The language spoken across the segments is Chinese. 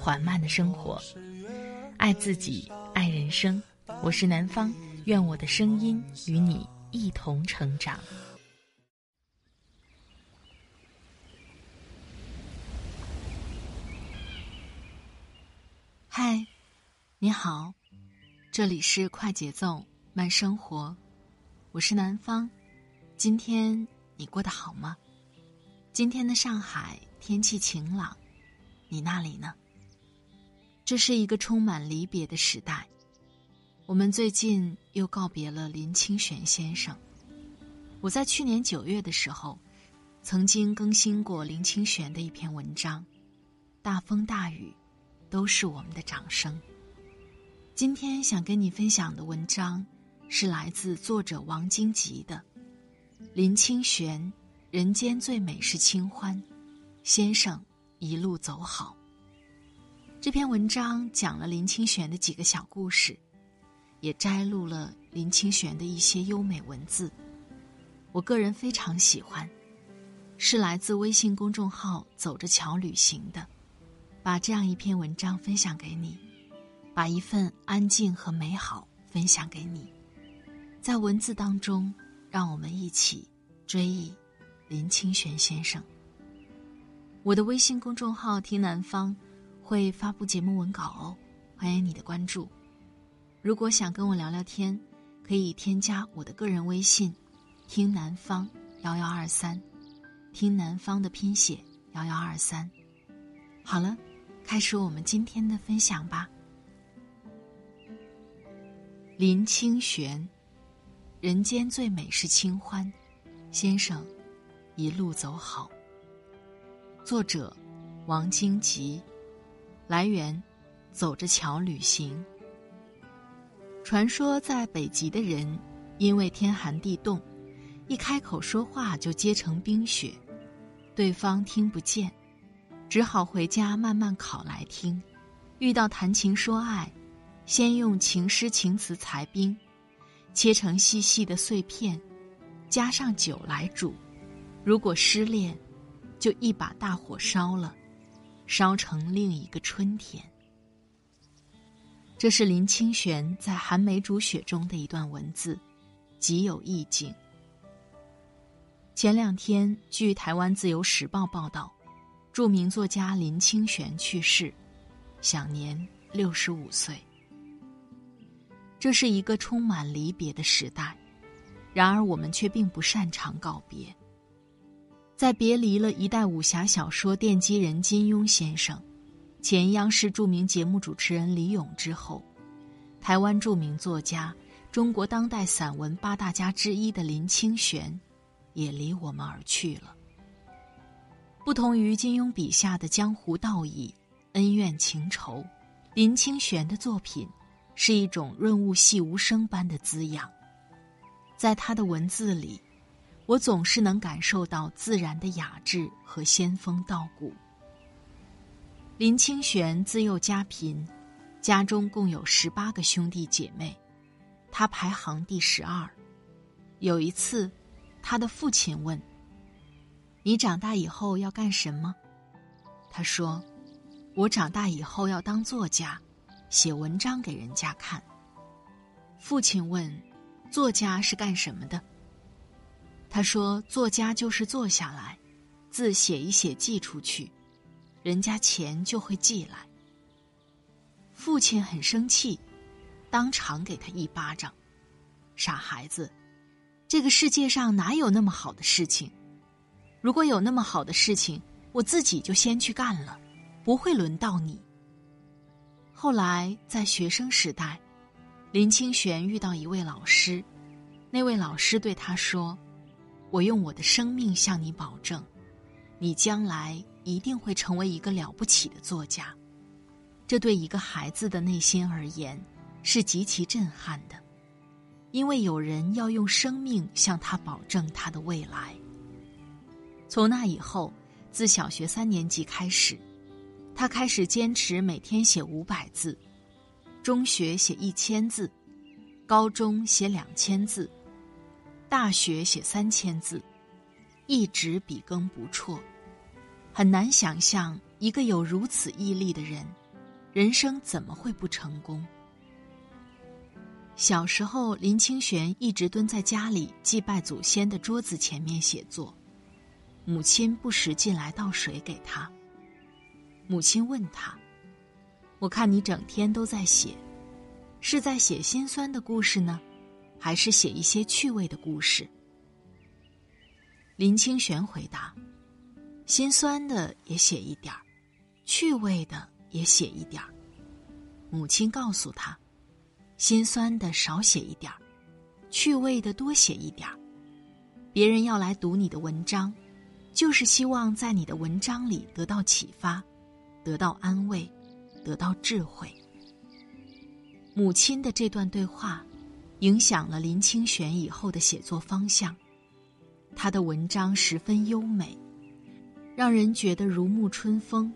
缓慢的生活，爱自己，爱人生。我是南方，愿我的声音与你一同成长。嗨，你好，这里是快节奏。慢生活，我是南方。今天你过得好吗？今天的上海天气晴朗，你那里呢？这是一个充满离别的时代。我们最近又告别了林清玄先生。我在去年九月的时候，曾经更新过林清玄的一篇文章，《大风大雨，都是我们的掌声》。今天想跟你分享的文章。是来自作者王荆吉的《林清玄，人间最美是清欢，先生一路走好》。这篇文章讲了林清玄的几个小故事，也摘录了林清玄的一些优美文字。我个人非常喜欢，是来自微信公众号“走着桥旅行”的，把这样一篇文章分享给你，把一份安静和美好分享给你。在文字当中，让我们一起追忆林清玄先生。我的微信公众号“听南方”会发布节目文稿哦，欢迎你的关注。如果想跟我聊聊天，可以添加我的个人微信“听南方幺幺二三”，听南方的拼写幺幺二三。好了，开始我们今天的分享吧。林清玄。人间最美是清欢，先生，一路走好。作者：王荆吉，来源：走着桥旅行。传说在北极的人，因为天寒地冻，一开口说话就结成冰雪，对方听不见，只好回家慢慢烤来听。遇到谈情说爱，先用情诗情词裁冰。切成细细的碎片，加上酒来煮。如果失恋，就一把大火烧了，烧成另一个春天。这是林清玄在《寒梅煮雪》中的一段文字，极有意境。前两天，据台湾自由时报报道，著名作家林清玄去世，享年六十五岁。这是一个充满离别的时代，然而我们却并不擅长告别。在别离了一代武侠小说奠基人金庸先生、前央视著名节目主持人李咏之后，台湾著名作家、中国当代散文八大家之一的林清玄，也离我们而去了。不同于金庸笔下的江湖道义、恩怨情仇，林清玄的作品。是一种润物细无声般的滋养，在他的文字里，我总是能感受到自然的雅致和仙风道骨。林清玄自幼家贫，家中共有十八个兄弟姐妹，他排行第十二。有一次，他的父亲问：“你长大以后要干什么？”他说：“我长大以后要当作家。”写文章给人家看。父亲问：“作家是干什么的？”他说：“作家就是坐下来，字写一写寄出去，人家钱就会寄来。”父亲很生气，当场给他一巴掌：“傻孩子，这个世界上哪有那么好的事情？如果有那么好的事情，我自己就先去干了，不会轮到你。”后来在学生时代，林清玄遇到一位老师，那位老师对他说：“我用我的生命向你保证，你将来一定会成为一个了不起的作家。”这对一个孩子的内心而言是极其震撼的，因为有人要用生命向他保证他的未来。从那以后，自小学三年级开始，他开始坚持每天写五百字，中学写一千字，高中写两千字，大学写三千字，一直笔耕不辍。很难想象一个有如此毅力的人，人生怎么会不成功？小时候，林清玄一直蹲在家里祭拜祖先的桌子前面写作。母亲不时进来倒水给他。母亲问他：“我看你整天都在写，是在写心酸的故事呢，还是写一些趣味的故事？”林清玄回答：“心酸的也写一点儿，趣味的也写一点儿。”母亲告诉他：“心酸的少写一点儿，趣味的多写一点儿。别人要来读你的文章。”就是希望在你的文章里得到启发，得到安慰，得到智慧。母亲的这段对话，影响了林清玄以后的写作方向。他的文章十分优美，让人觉得如沐春风，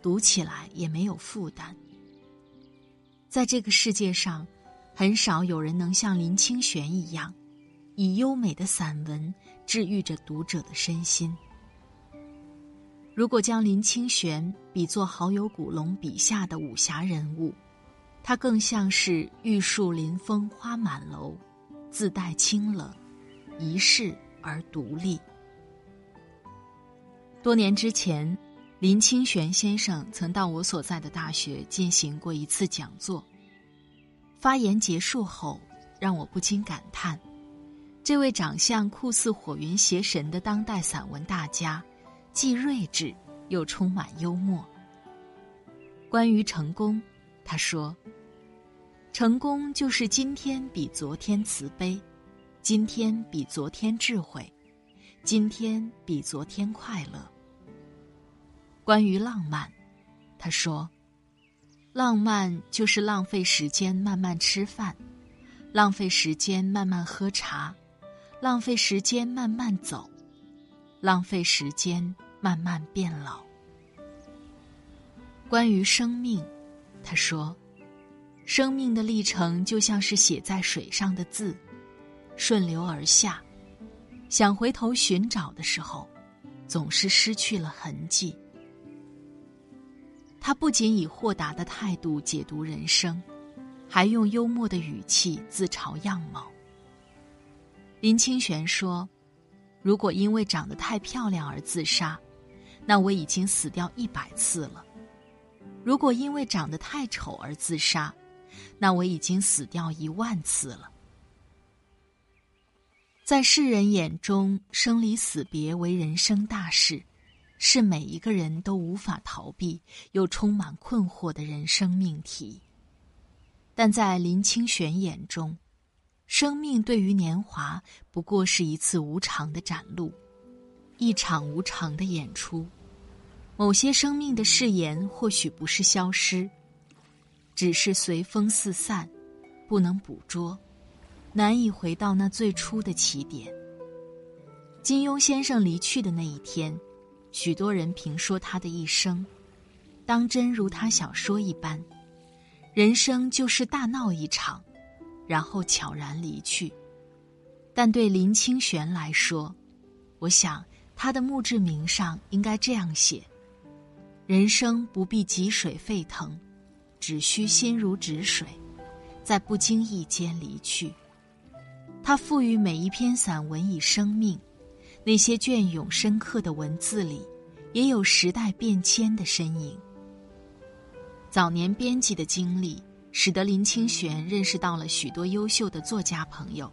读起来也没有负担。在这个世界上，很少有人能像林清玄一样，以优美的散文治愈着读者的身心。如果将林清玄比作好友古龙笔下的武侠人物，他更像是玉树临风花满楼，自带清冷，一世而独立。多年之前，林清玄先生曾到我所在的大学进行过一次讲座。发言结束后，让我不禁感叹：这位长相酷似火云邪神的当代散文大家。既睿智，又充满幽默。关于成功，他说：“成功就是今天比昨天慈悲，今天比昨天智慧，今天比昨天快乐。”关于浪漫，他说：“浪漫就是浪费时间慢慢吃饭，浪费时间慢慢喝茶，浪费时间慢慢走，浪费时间。”慢慢变老。关于生命，他说：“生命的历程就像是写在水上的字，顺流而下。想回头寻找的时候，总是失去了痕迹。”他不仅以豁达的态度解读人生，还用幽默的语气自嘲样貌。林清玄说：“如果因为长得太漂亮而自杀。”那我已经死掉一百次了。如果因为长得太丑而自杀，那我已经死掉一万次了。在世人眼中，生离死别为人生大事，是每一个人都无法逃避又充满困惑的人生命题。但在林清玄眼中，生命对于年华不过是一次无常的展露，一场无常的演出。某些生命的誓言或许不是消失，只是随风四散，不能捕捉，难以回到那最初的起点。金庸先生离去的那一天，许多人评说他的一生，当真如他小说一般，人生就是大闹一场，然后悄然离去。但对林清玄来说，我想他的墓志铭上应该这样写。人生不必急水沸腾，只需心如止水，在不经意间离去。他赋予每一篇散文以生命，那些隽永深刻的文字里，也有时代变迁的身影。早年编辑的经历，使得林清玄认识到了许多优秀的作家朋友，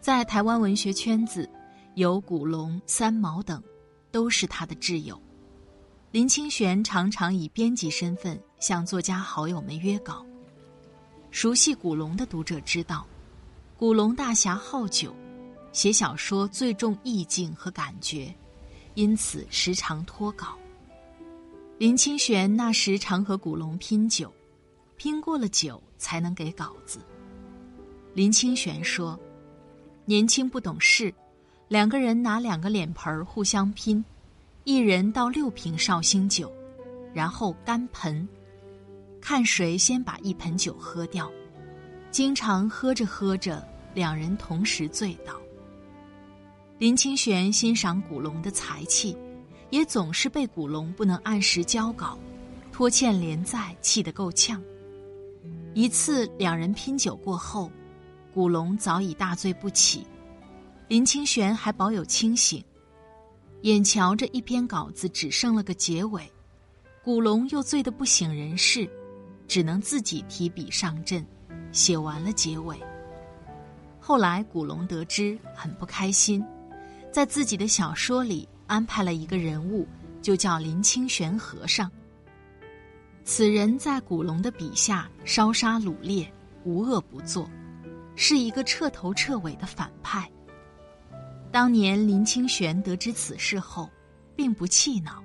在台湾文学圈子，有古龙、三毛等，都是他的挚友。林清玄常常以编辑身份向作家好友们约稿。熟悉古龙的读者知道，古龙大侠好酒，写小说最重意境和感觉，因此时常脱稿。林清玄那时常和古龙拼酒，拼过了酒才能给稿子。林清玄说：“年轻不懂事，两个人拿两个脸盆互相拼，一人倒六瓶绍兴酒，然后干盆，看谁先把一盆酒喝掉。经常喝着喝着，两人同时醉倒。”林清玄欣赏古龙的才气，也总是被古龙不能按时交稿、拖欠连载气得够呛。一次两人拼酒过后，古龙早已大醉不起，林清玄还保有清醒，眼瞧着一篇稿子只剩了个结尾，古龙又醉得不省人事，只能自己提笔上阵，写完了结尾。后来古龙得知，很不开心。在自己的小说里安排了一个人物，就叫林清玄和尚。此人在古龙的笔下烧杀掳掠，无恶不作，是一个彻头彻尾的反派。当年林清玄得知此事后，并不气恼，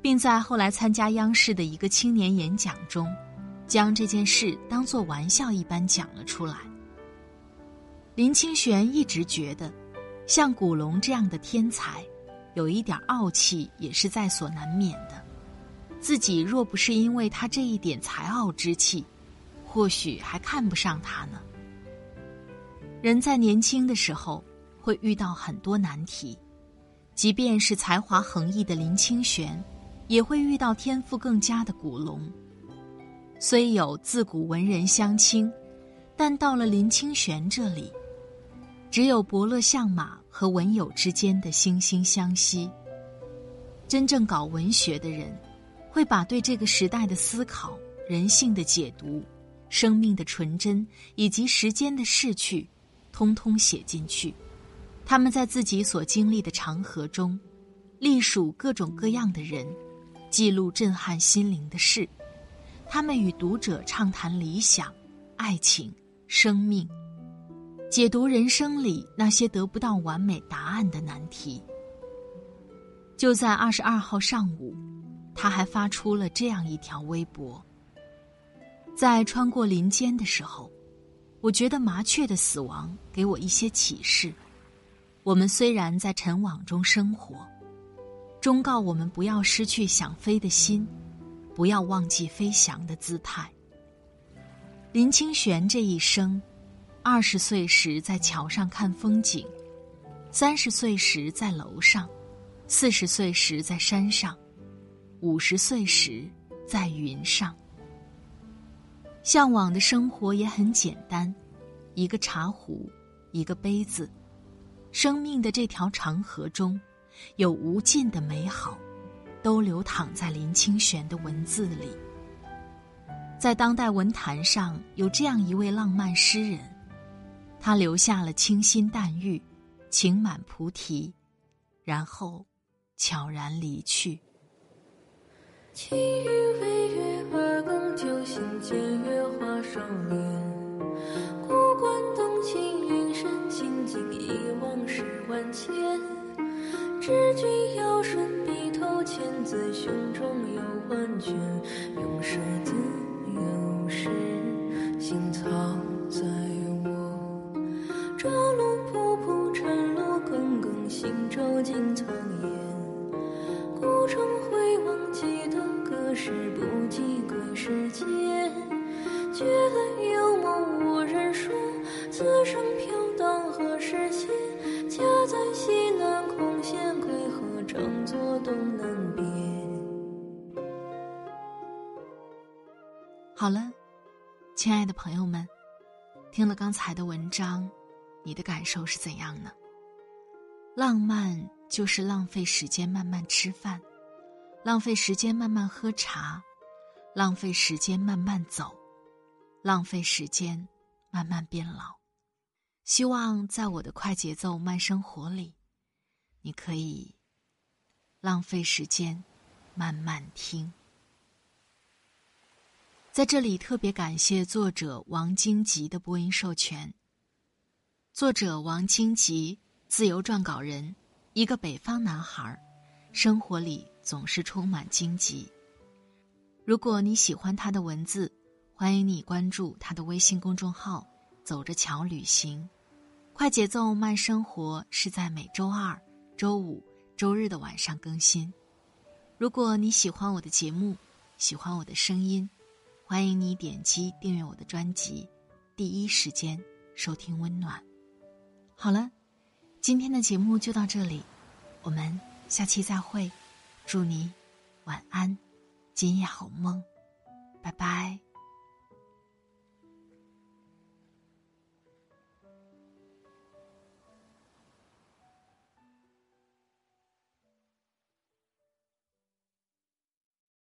并在后来参加央视的一个青年演讲中，将这件事当作玩笑一般讲了出来。林清玄一直觉得。像古龙这样的天才，有一点傲气也是在所难免的。自己若不是因为他这一点才傲之气，或许还看不上他呢。人在年轻的时候会遇到很多难题，即便是才华横溢的林清玄，也会遇到天赋更佳的古龙。虽有自古文人相轻，但到了林清玄这里。只有伯乐相马和文友之间的惺惺相惜。真正搞文学的人，会把对这个时代的思考、人性的解读、生命的纯真以及时间的逝去，通通写进去。他们在自己所经历的长河中，隶属各种各样的人，记录震撼心灵的事。他们与读者畅谈理想、爱情、生命。解读人生里那些得不到完美答案的难题。就在二十二号上午，他还发出了这样一条微博：在穿过林间的时候，我觉得麻雀的死亡给我一些启示。我们虽然在尘网中生活，忠告我们不要失去想飞的心，不要忘记飞翔的姿态。林清玄这一生。二十岁时在桥上看风景，三十岁时在楼上，四十岁时在山上，五十岁时在云上。向往的生活也很简单，一个茶壶，一个杯子。生命的这条长河中，有无尽的美好，都流淌在林清玄的文字里。在当代文坛上，有这样一位浪漫诗人。他留下了清新淡玉，情满菩提，然后悄然离去。气雨飞月，二更酒醒，见月华双脸。忆往事万千。知君有顺笔头千字，胸中有万卷。用石字，好了，亲爱的朋友们，听了刚才的文章。你的感受是怎样呢？浪漫就是浪费时间慢慢吃饭，浪费时间慢慢喝茶，浪费时间慢慢走，浪费时间慢慢变老。希望在我的快节奏慢生活里，你可以浪费时间慢慢听。在这里特别感谢作者王荆吉的播音授权。作者王清吉，自由撰稿人，一个北方男孩，生活里总是充满荆棘。如果你喜欢他的文字，欢迎你关注他的微信公众号“走着瞧旅行”。快节奏慢生活是在每周二、周五、周日的晚上更新。如果你喜欢我的节目，喜欢我的声音，欢迎你点击订阅我的专辑，第一时间收听温暖。好了，今天的节目就到这里，我们下期再会，祝你晚安，今夜好梦，拜拜。